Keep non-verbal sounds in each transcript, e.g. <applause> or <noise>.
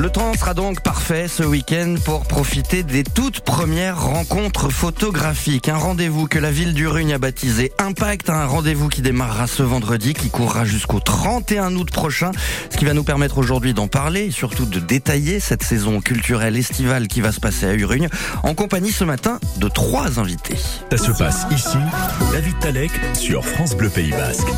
Le temps sera donc parfait ce week-end pour profiter des toutes premières rencontres photographiques. Un rendez-vous que la ville du Rugne a baptisé Impact, un rendez-vous qui démarrera ce vendredi, qui courra jusqu'au 31 août prochain, ce qui va nous permettre aujourd'hui d'en parler et surtout de détailler cette saison culturelle estivale qui va se passer à Urugne, en compagnie ce matin de trois invités. Ça se passe ici, David Talek sur France Bleu Pays Basque.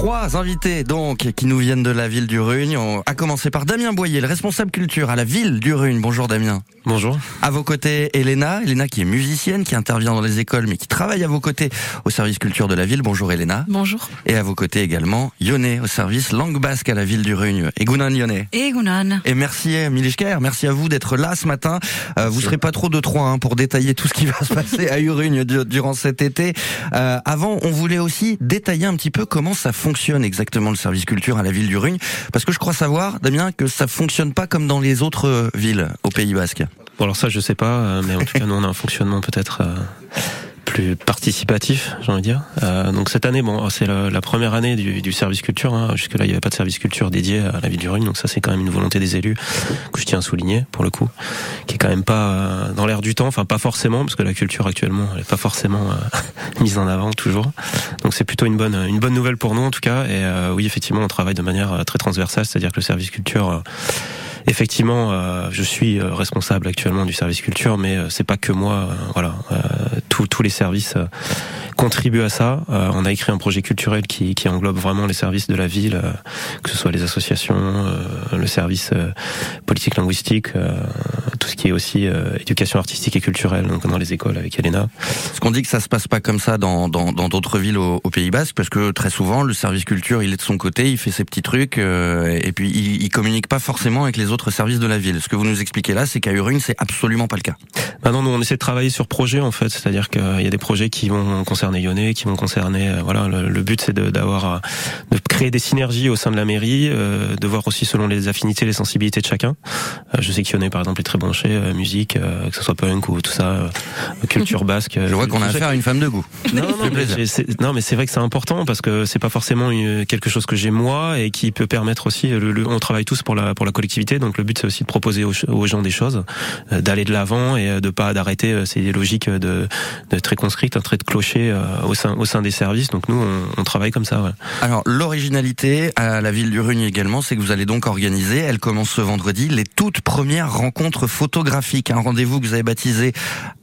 Trois invités donc qui nous viennent de la ville du Rugne. On a commencé par Damien Boyer, le responsable culture à la ville du Rugne. Bonjour Damien. Bonjour. À vos côtés, Elena. Elena qui est musicienne, qui intervient dans les écoles, mais qui travaille à vos côtés au service culture de la ville. Bonjour Elena. Bonjour. Et à vos côtés également, Yone au service langue basque à la ville du Rugne. Et Gounan Yone. Et Gounan. Et merci Milichker, merci à vous d'être là ce matin. Euh, vous serez pas trop de trois hein, pour détailler tout ce qui <laughs> va se passer à Urugne durant cet été. Euh, avant, on voulait aussi détailler un petit peu comment ça fonctionne exactement le service culture à la ville du Rugne, parce que je crois savoir, Damien, que ça fonctionne pas comme dans les autres euh, villes au Pays Basque. Bon alors ça je sais pas, euh, mais en tout cas nous on a un fonctionnement peut-être euh, plus participatif, j'ai envie de dire. Euh, donc cette année, bon, c'est la, première année du, service culture. Hein. Jusque là, il n'y avait pas de service culture dédié à la ville du Rugne, donc ça c'est quand même une volonté des élus que je tiens à souligner pour le coup, qui est quand même pas euh, dans l'air du temps, enfin pas forcément, parce que la culture actuellement, elle est pas forcément euh, <laughs> mise en avant toujours. Donc c'est plutôt une bonne une bonne nouvelle pour nous en tout cas. Et euh, oui, effectivement, on travaille de manière très transversale, c'est-à-dire que le service culture effectivement, je suis responsable actuellement du service culture, mais c'est pas que moi. Voilà, tous tous les services contribuent à ça. on a écrit un projet culturel qui, qui englobe vraiment les services de la ville, que ce soit les associations, le service politique linguistique, tout ce qui est aussi éducation artistique et culturelle, donc dans les écoles avec Elena. Ce qu'on dit que ça se passe pas comme ça dans dans d'autres villes au, au, Pays Basque, parce que très souvent le service culture, il est de son côté, il fait ses petits trucs, et puis il, il communique pas forcément avec les autres services de la ville. Ce que vous nous expliquez là, c'est qu'à Urugne, c'est absolument pas le cas. Bah non, nous on essaie de travailler sur projet en fait, c'est-à-dire qu'il y a des projets qui vont concerner Yonnet, qui vont concerner, euh, voilà, le, le but c'est d'avoir, de, euh, de, créer des synergies au sein de la mairie, euh, de voir aussi selon les affinités, les sensibilités de chacun. Euh, je sais que Yonnet par exemple est très branché euh, musique, que ce soit punk ou tout ça, culture basque. Je vois qu'on a affaire à une femme de goût. Non, non, mais, non mais c'est vrai que c'est important parce que c'est pas forcément une, quelque chose que j'ai moi et qui peut permettre aussi. Le, le, on travaille tous pour la pour la collectivité, donc le but c'est aussi de proposer aux, aux gens des choses, euh, d'aller de l'avant et de pas d'arrêter euh, ces logiques de, de très conscrites, un trait de clocher euh, au sein au sein des services. Donc nous on, on travaille comme ça. Ouais. Alors l'originalité à la ville du Rugne également, c'est que vous allez donc organiser, elle commence ce vendredi, les toutes premières rencontres photographiques, un rendez-vous que vous avez baptisé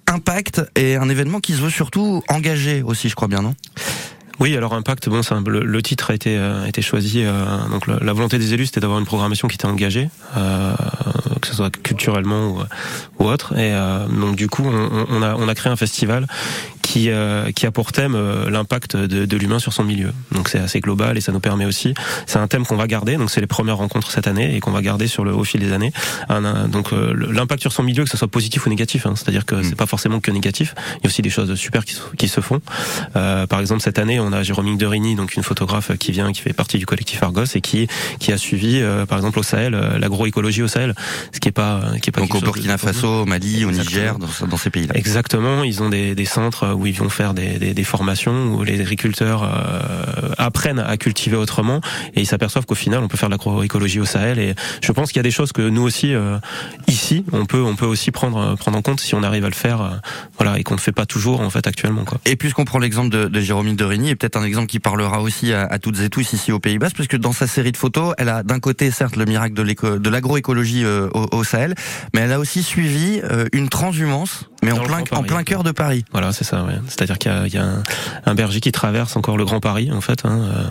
Impact et un événement qui se veut surtout engagé aussi, je crois bien, non? Oui, alors Impact, bon, un, le, titre a été, euh, été choisi. Euh, donc la, la, volonté des élus, c'était d'avoir une programmation qui était engagée, euh, que ce soit culturellement ou, ou autre. Et euh, donc du coup, on, on, a, on a créé un festival qui, euh, qui a pour thème euh, l'impact de, de l'humain sur son milieu. Donc c'est assez global et ça nous permet aussi. C'est un thème qu'on va garder. Donc c'est les premières rencontres cette année et qu'on va garder sur le au fil des années. Un, un, donc euh, l'impact sur son milieu, que ce soit positif ou négatif. Hein, C'est-à-dire que mmh. c'est pas forcément que négatif. Il y a aussi des choses super qui, qui se font. Euh, par exemple cette année, on a Jérôme Derini, donc une photographe qui vient, qui fait partie du collectif Argos et qui qui a suivi, euh, par exemple au Sahel, l'agroécologie au Sahel, ce qui est pas qui est pas donc au Burkina Faso, au Mali, au Niger, dans, dans ces pays-là. Exactement. Ils ont des, des centres où ils vont faire des, des, des formations où les agriculteurs euh, apprennent à cultiver autrement et ils s'aperçoivent qu'au final on peut faire de l'agroécologie au Sahel et je pense qu'il y a des choses que nous aussi euh, ici on peut on peut aussi prendre prendre en compte si on arrive à le faire euh, voilà et qu'on ne fait pas toujours en fait actuellement quoi. Et puisqu'on prend l'exemple de, de Jérôme de Rigny et peut-être un exemple qui parlera aussi à, à, toutes et tous ici au Pays Bas parce que dans sa série de photos elle a d'un côté certes le miracle de, de l'agroécologie euh, au, au, Sahel mais elle a aussi suivi euh, une transhumance mais en plein, en plein cœur de Paris. Voilà, c'est ça. Ouais. C'est-à-dire qu'il y, y a, un, un, berger qui traverse encore le Grand Paris, en fait, hein, euh,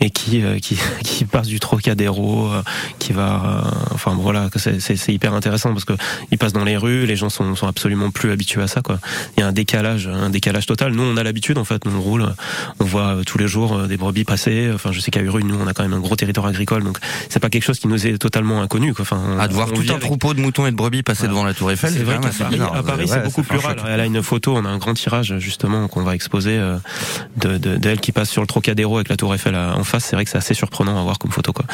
et qui, euh, qui, <laughs> qui passe du Trocadéro, euh, qui va, enfin voilà, c'est hyper intéressant parce que il passe dans les rues, les gens sont, sont absolument plus habitués à ça, quoi. Il y a un décalage, un décalage total. Nous, on a l'habitude, en fait, nous on roule, on voit tous les jours des brebis passer. Enfin, je sais qu'à Urugne, nous, on a quand même un gros territoire agricole, donc c'est pas quelque chose qui nous est totalement inconnu, quoi. Enfin, à de voir tout un avec... troupeau de moutons et de brebis passer voilà. devant la Tour Eiffel, c'est vrai qu'à Paris, à Paris c'est beaucoup plus rare. Elle a une photo, on a un grand tirage justement qu'on va exposer euh, de, de, d'elle qui passe sur le Trocadéro avec la Tour Eiffel en face. C'est vrai que c'est assez surprenant à voir comme photo. Quoi.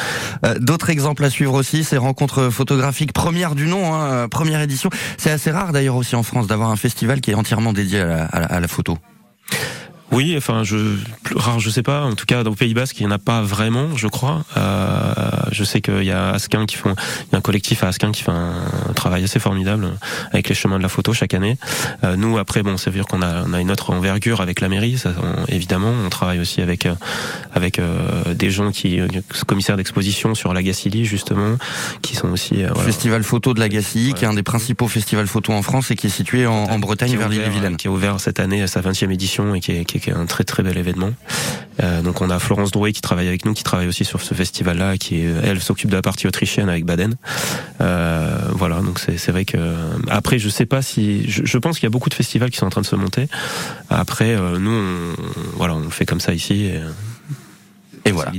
Euh, d'autres exemples à suivre aussi, ces rencontres photographiques première du nom, hein, première édition. C'est assez rare d'ailleurs aussi en France d'avoir un festival qui est entièrement dédié à la, à la, à la photo. Oui, enfin, je rare, je sais pas. En tout cas, dans le Pays Basque, il y en a pas vraiment, je crois. Euh, je sais qu'il y a Asquin qui font, il y a un collectif à Asquin qui fait un, travail assez formidable avec les chemins de la photo chaque année. Euh, nous, après, bon, ça veut dire qu'on a, on a une autre envergure avec la mairie. Ça, évidemment, on travaille aussi avec euh, avec euh, des gens qui, commissaires d'exposition sur la Gacilly justement, qui sont aussi voilà. festival photo de la Gacilly, qui est un des principaux festivals photo en France et qui est situé en, en Bretagne vers l'île-et-Vilaine, qui a ouvert cette année sa 20e édition et qui est, qui est un très très bel événement. Euh, donc on a Florence Drouet qui travaille avec nous, qui travaille aussi sur ce festival-là, qui elle s'occupe de la partie autrichienne avec Baden. Euh, voilà, donc c'est vrai que après je sais pas si je, pense qu'il y a beaucoup de festivals qui sont en train de se monter. Après euh, nous on, voilà on le fait comme ça ici. Et, et voilà.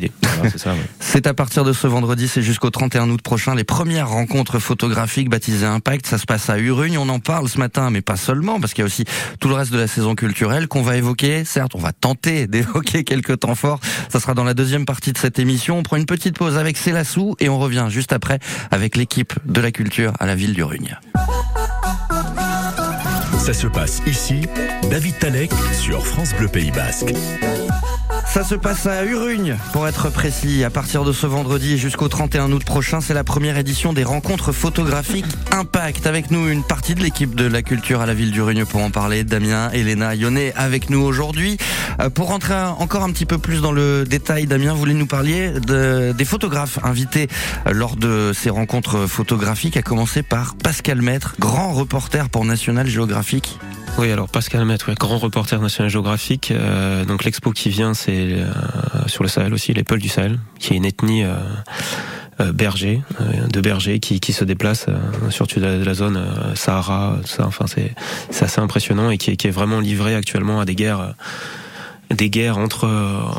<laughs> C'est à partir de ce vendredi, c'est jusqu'au 31 août prochain, les premières rencontres photographiques baptisées Impact. Ça se passe à Urugne. On en parle ce matin, mais pas seulement, parce qu'il y a aussi tout le reste de la saison culturelle qu'on va évoquer. Certes, on va tenter <laughs> d'évoquer quelques temps forts. Ça sera dans la deuxième partie de cette émission. On prend une petite pause avec Célassou et on revient juste après avec l'équipe de la culture à la ville d'Urugne. Ça se passe ici. David Talek sur France Bleu Pays Basque. Ça se passe à Urugne, pour être précis. À partir de ce vendredi jusqu'au 31 août prochain, c'est la première édition des rencontres photographiques Impact. Avec nous, une partie de l'équipe de la culture à la ville d'Urugne pour en parler. Damien, Elena, Yoné avec nous aujourd'hui. Euh, pour rentrer encore un petit peu plus dans le détail, Damien, vous voulez nous parler de, des photographes invités euh, lors de ces rencontres photographiques, à commencer par Pascal Maître, grand reporter pour National Geographic. Oui, alors Pascal Maître, grand reporter national géographique. Euh, donc l'expo qui vient, c'est euh, sur le Sahel aussi, les Peuls du Sahel, qui est une ethnie euh, berger, de bergers qui, qui se déplacent surtout de la, zone Sahara, ça. Enfin, c'est assez impressionnant et qui, qui est vraiment livré actuellement à des guerres des guerres entre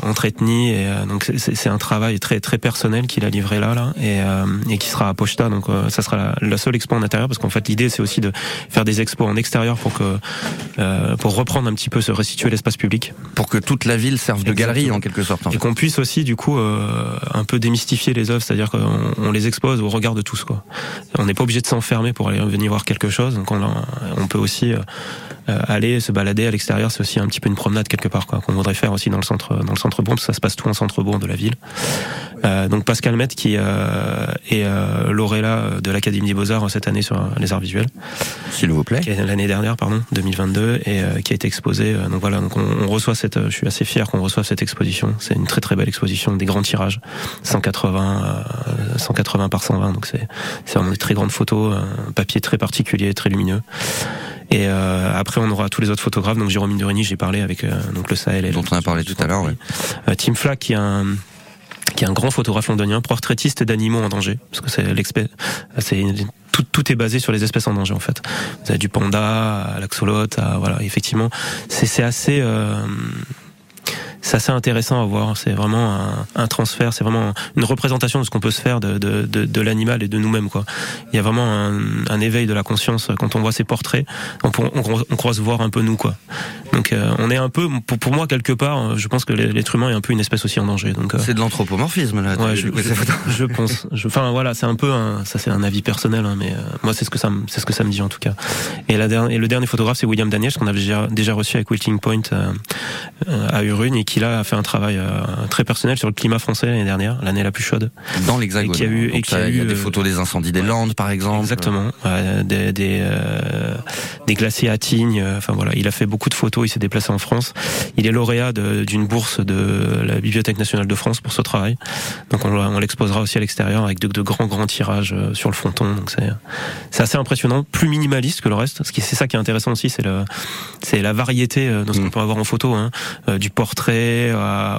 entre ethnies et euh, donc c'est un travail très très personnel qu'il a livré là là et, euh, et qui sera à Pochta donc euh, ça sera la, seule expo en intérieur parce qu'en fait l'idée c'est aussi de faire des expos en extérieur pour que pour reprendre un petit peu se restituer l'espace public. Pour que toute la ville serve de galerie en quelque sorte et qu'on puisse aussi du coup un peu démystifier les œuvres c'est-à-dire qu'on on les expose au regard de tous quoi. On n'est pas obligé de s'enfermer pour aller venir voir quelque chose donc on, on peut aussi aller se balader à l'extérieur c'est aussi un petit peu une promenade quelque part quoi voudrait faire aussi dans le centre dans le centre bourg, parce que ça se passe tout en centre bourg de la ville. Euh, donc Pascal Met qui euh, est euh, lauréat de l'Académie des Beaux-Arts cette année sur les arts visuels. S'il vous plaît. L'année dernière, pardon, 2022, et euh, qui a été exposé. donc voilà, donc on, on, reçoit cette. Je suis assez fier qu'on reçoive cette exposition. C'est une très très belle exposition, des grands tirages, 180, 180 par 120. Donc c'est c'est vraiment des très grandes photos, un papier très particulier, très lumineux. Et euh, après, on aura tous les autres photographes. Donc Jérôme Indurigny, j'ai parlé avec euh, donc le Sahel. Et dont on a parlé tout à l'heure. Ouais. Euh, Tim Flack, qui est un qui est un grand photographe londonien, portraitiste d'animaux en danger, parce que c'est l'expert, c'est tout, tout, est basé sur les espèces en danger en fait. Vous avez du panda, l'axolote, voilà, effectivement, c'est assez. Euh, c'est assez intéressant à voir. C'est vraiment un, transfert, c'est vraiment une représentation de ce qu'on peut se faire de, de, de, de l'animal et de nous-mêmes. Il y a vraiment un, un, éveil de la conscience quand on voit ces portraits. On, on, on croit se voir un peu nous, quoi. Donc euh, on est un peu, pour, pour, moi quelque part, je pense que l'être humain est un peu une espèce aussi en danger. Donc euh, c'est de l'anthropomorphisme là. Ouais, je, <laughs> je, pense. Enfin voilà, c'est un peu un, ça c'est un avis personnel, hein, mais euh, moi c'est ce que ça, c'est ce que ça me dit en tout cas. Et, la, et le dernier photographe c'est William Daniels qu'on avait déjà, déjà reçu avec Wilting Point à Urugne et qui là a fait un travail très personnel sur le climat français l'année dernière, l'année la plus chaude. Dans l'Hexagone. Et a eu, et qui a, eu, il y a des photos des incendies des Landes par exemple. Exactement. des des, des glaciers à Tignes. Enfin voilà, il a fait beaucoup de photos il s'est déplacé en France. Il est lauréat d'une bourse de la Bibliothèque nationale de France pour ce travail. Donc on, l'exposera aussi à l'extérieur avec de, grands grands tirages euh, sur le fronton. Donc c'est assez impressionnant, plus minimaliste que le reste. C'est ça qui est intéressant aussi, c'est c'est la variété euh, de ce qu'on mm. peut avoir en photo, hein. Euh, du portrait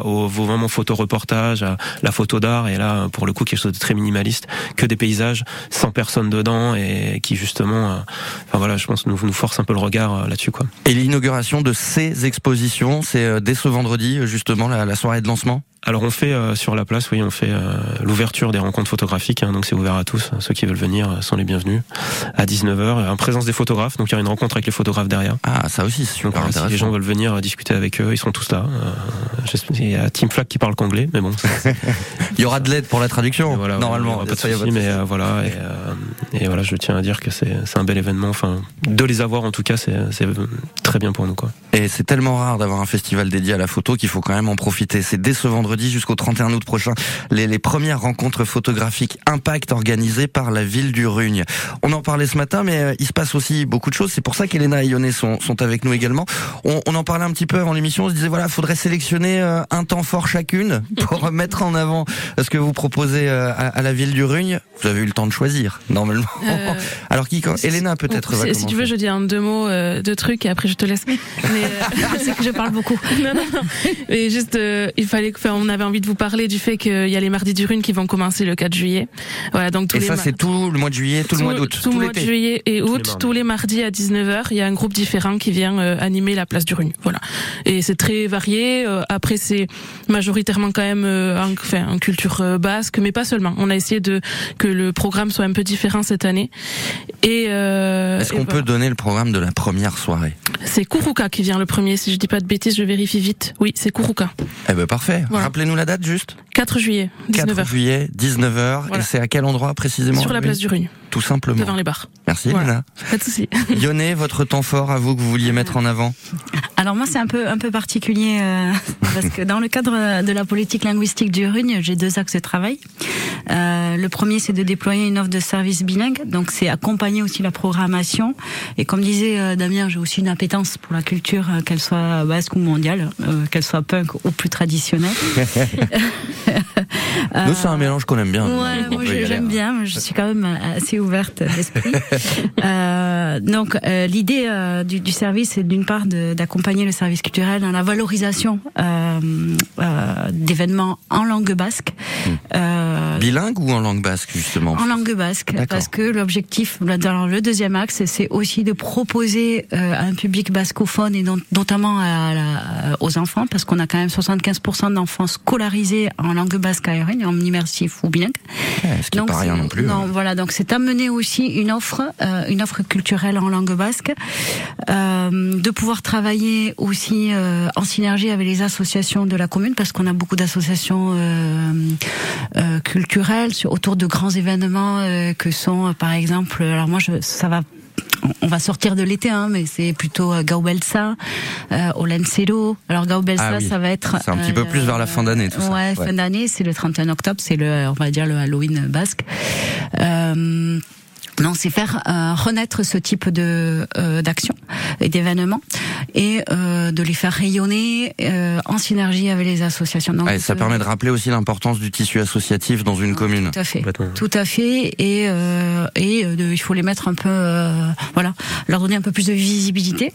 au vraiment photo reportage, à la photo d'art et là pour le coup quelque chose de très minimaliste, que des paysages sans personne dedans et qui justement, enfin voilà, je pense nous nous force un peu le regard là-dessus quoi. Et l'inauguration de ces expositions. C'est euh, dès ce vendredi, justement, la, soirée de lancement? Alors on fait euh, sur la place, oui, on fait euh, l'ouverture des rencontres photographiques, hein, donc c'est ouvert à tous. Ceux qui veulent venir sont les bienvenus à 19h, en présence des photographes, donc il y a une rencontre avec les photographes derrière. Ah, ça aussi, Si les gens veulent venir discuter avec eux, ils sont tous là. il y a Tim Flack qui parle qu'anglais, mais bon. <laughs> il y aura de l'aide pour la traduction, normalement. pas de souci, mais voilà. et voilà, je tiens à dire que c'est un bel événement. Enfin, de les avoir en tout cas, c'est très bien pour nous quoi. Et c'est tellement rare d'avoir un festival dédié à la photo qu'il faut quand même en profiter. C'est dès ce vendredi jusqu'au 31 août prochain les, les premières rencontres photographiques Impact organisées par la ville du Rugne. On en parlait ce matin, mais euh, il se passe aussi beaucoup de choses. C'est pour ça qu'Elena et Yoné sont, sont avec nous également. On, on en parlait un petit peu avant l'émission. On se disait voilà, faudrait sélectionner euh, un temps fort chacune <laughs> pour mettre en avant ce que vous proposez euh, à, à la ville du Rugne. Vous avez eu le temps de choisir normalement. Euh, Alors qui quand Elena peut-être va Si tu veux, je dis un deux mots, euh, deux trucs et après je te laisse. Mais <laughs> c'est que je parle beaucoup. Non, non, non. <laughs> Mais juste, il fallait que, on avait envie de vous parler du fait qu'il y a les mardis du Rune qui vont commencer le 4 juillet. Voilà, donc tous et ça c'est tout le mois de juillet, tout, le mois d'août, tout, le mois de juillet et août, tous les mardis à 19h, il y a un groupe différent qui vient animer la place du Rune. Voilà. Et c'est très varié. après c'est majoritairement quand même en, enfin, en culture basque, mais pas seulement. On a essayé de que le programme soit un peu différent cette année. Et euh, est-ce qu'on peut donner le programme de la première soirée? C'est Kuruka qui vient le premier, si je dis pas de bêtises, je vérifie vite. Oui, c'est Kuruka. Eh ben parfait. Rappelez-nous la date juste. 4 juillet, 19h. 4 juillet, 19h. Et c'est à quel endroit précisément Sur la place du Rugne. Tout simplement. Devant les bars. Merci voilà. Pas de souci. Votre temps fort à vous que vous vouliez mettre en avant <laughs> Alors moi c'est un peu un peu particulier euh, <laughs> parce que dans le cadre de la politique linguistique du Rugne, j'ai deux axes de travail. Euh, le premier c'est de déployer une offre de service bilingue, donc c'est accompagner aussi la programmation. Et comme disait euh, Damien, j'ai aussi une appétence pour la culture, qu'elle soit basque ou mondiale, qu'elle soit punk ou plus traditionnelle. <laughs> Nous c'est un mélange qu'on aime bien. Ouais, moi j'aime bien, je suis quand même assez ouverte d'esprit. <laughs> donc l'idée du, du, service c'est d'une part d'accompagner le service culturel dans la valorisation euh, d'événements en langue basque. Hmm. Bilingue ou en langue basque justement? En langue basque, parce que l'objectif, dans le deuxième axe, c'est aussi de proposer à un public bascophone et notamment à la, aux enfants, parce qu'on a quand même 75% d'enfants scolarisés en langue basque aérienne, en immersif ou bilingue. ce qui pas rien non plus. Non, voilà, donc c'est amener aussi une offre, euh, une offre culturelle en langue basque, euh, de pouvoir travailler aussi euh, en synergie avec les associations de la commune, parce qu'on a beaucoup d'associations culturelles autour de grands événements que sont, par exemple, alors moi, je, ça va on va sortir de l'été, hein, mais c'est plutôt euh, Gaubelsa, euh. Alors Gaubelsa, ah ça va être... C'est un petit peu plus vers la fin d'année, tout ça. Ouais, fin d'année, c'est le 31 octobre, c'est le, on va dire le Halloween basque. Euh, non, c'est faire euh, renaître ce type de euh, d'action et d'événements et euh, de les faire rayonner euh, en synergie avec les associations. Donc, ça permet de rappeler aussi l'importance du tissu associatif dans une commune. Tout à fait, tout à fait, et et il faut les mettre un peu, voilà, leur donner un peu plus de visibilité.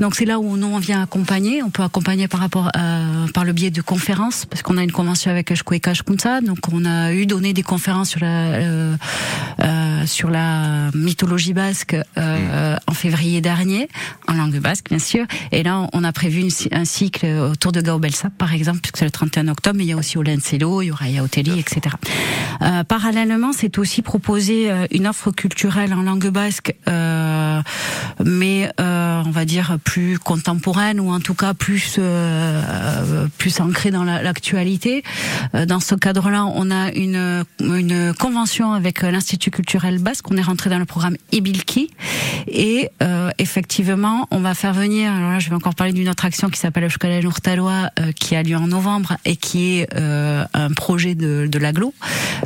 Donc c'est là où nous on vient accompagner. On peut accompagner par rapport par le biais de conférences parce qu'on a une convention avec Ashkoeka Kunta, donc on a eu donné des conférences sur la sur la mythologie basque euh, mm. en février dernier, en langue basque bien sûr. Et là, on a prévu un cycle autour de Gaubelsa, par exemple, puisque c'est le 31 octobre, mais il y a aussi Olenselo, il y aura Yaoteli, etc. Euh, parallèlement, c'est aussi proposer euh, une offre culturelle en langue basque, euh, mais euh, on va dire plus contemporaine ou en tout cas plus euh, plus ancrée dans l'actualité. dans ce cadre-là, on a une une convention avec l'Institut culturel basque. On est rentré dans le programme Ibilki et effectivement, on va faire venir. Alors là, je vais encore parler d'une autre action qui s'appelle Euskal Urtaloa, qui a lieu en novembre et qui est un projet de, de l'aglo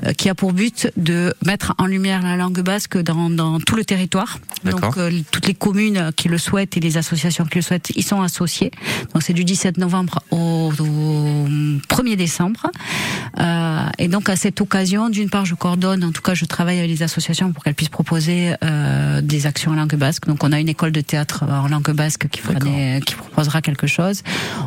euh, qui a pour but de mettre en lumière la langue basque dans, dans tout le territoire. Donc euh, toutes les communes qui le souhaitent et les associations qui le souhaitent y sont associées. Donc c'est du 17 novembre au, 1er décembre. Euh, et donc à cette occasion, d'une part, je coordonne, en tout cas, je travaille avec les associations pour qu'elles puissent proposer euh, des actions en langue basque. Donc on a une école de théâtre en langue basque qui, fera des, qui proposera quelque chose.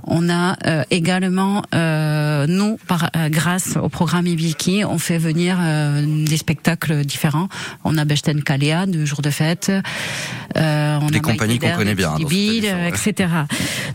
On a euh, également, nous, par, grâce au programme Ibiki, on fait venir euh, des spectacles différents. On a Bechten Kalea, de jour de fête. Euh, on des a compagnies qu'on connaît bien. Bill, etc.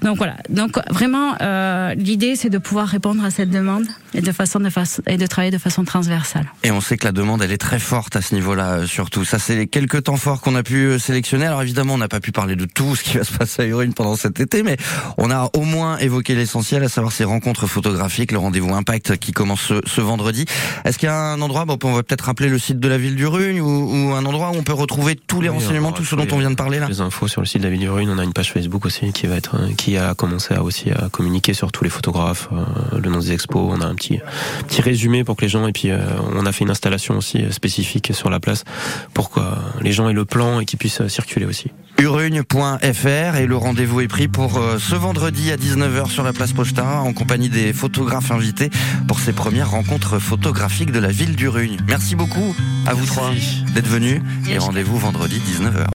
Donc voilà. Donc vraiment, euh, l'idée c'est de pouvoir répondre à cette demande et de façon de façon et de travailler de façon transversale. Et on sait que la demande elle est très forte à ce niveau-là euh, Ça c'est les quelques temps forts qu'on a pu euh, sélectionner. Alors évidemment on n'a pas pu parler de tout ce qui va se passer à Urine pendant cet été, mais on a au moins évoqué l'essentiel, à savoir ces rencontres photographiques. le rendez-vous Impact qui commence ce, vendredi. Est-ce qu'il y a un endroit, bon, on va peut-être rappeler le site de la ville du Rugne ou, un endroit où on peut retrouver tous les renseignements, tout ce dont on vient de parler là Les infos sur le site de la ville du Rugne, on a une page Facebook aussi qui va être, qui a commencé à aussi à communiquer sur tous les photographes, euh, le nom des expos, on a un petit, petit résumé pour que les gens, et puis euh, on a fait une installation aussi spécifique sur la place pour que les gens aient le plan et qu'ils puissent circuler aussi urugne.fr et le rendez-vous est pris pour euh, ce vendredi à 19h sur la place Postara en compagnie des photographes invités pour ces premières rencontres photographiques de la ville d'Urugne. Merci beaucoup à vous trois d'être venus et rendez-vous vendredi 19h.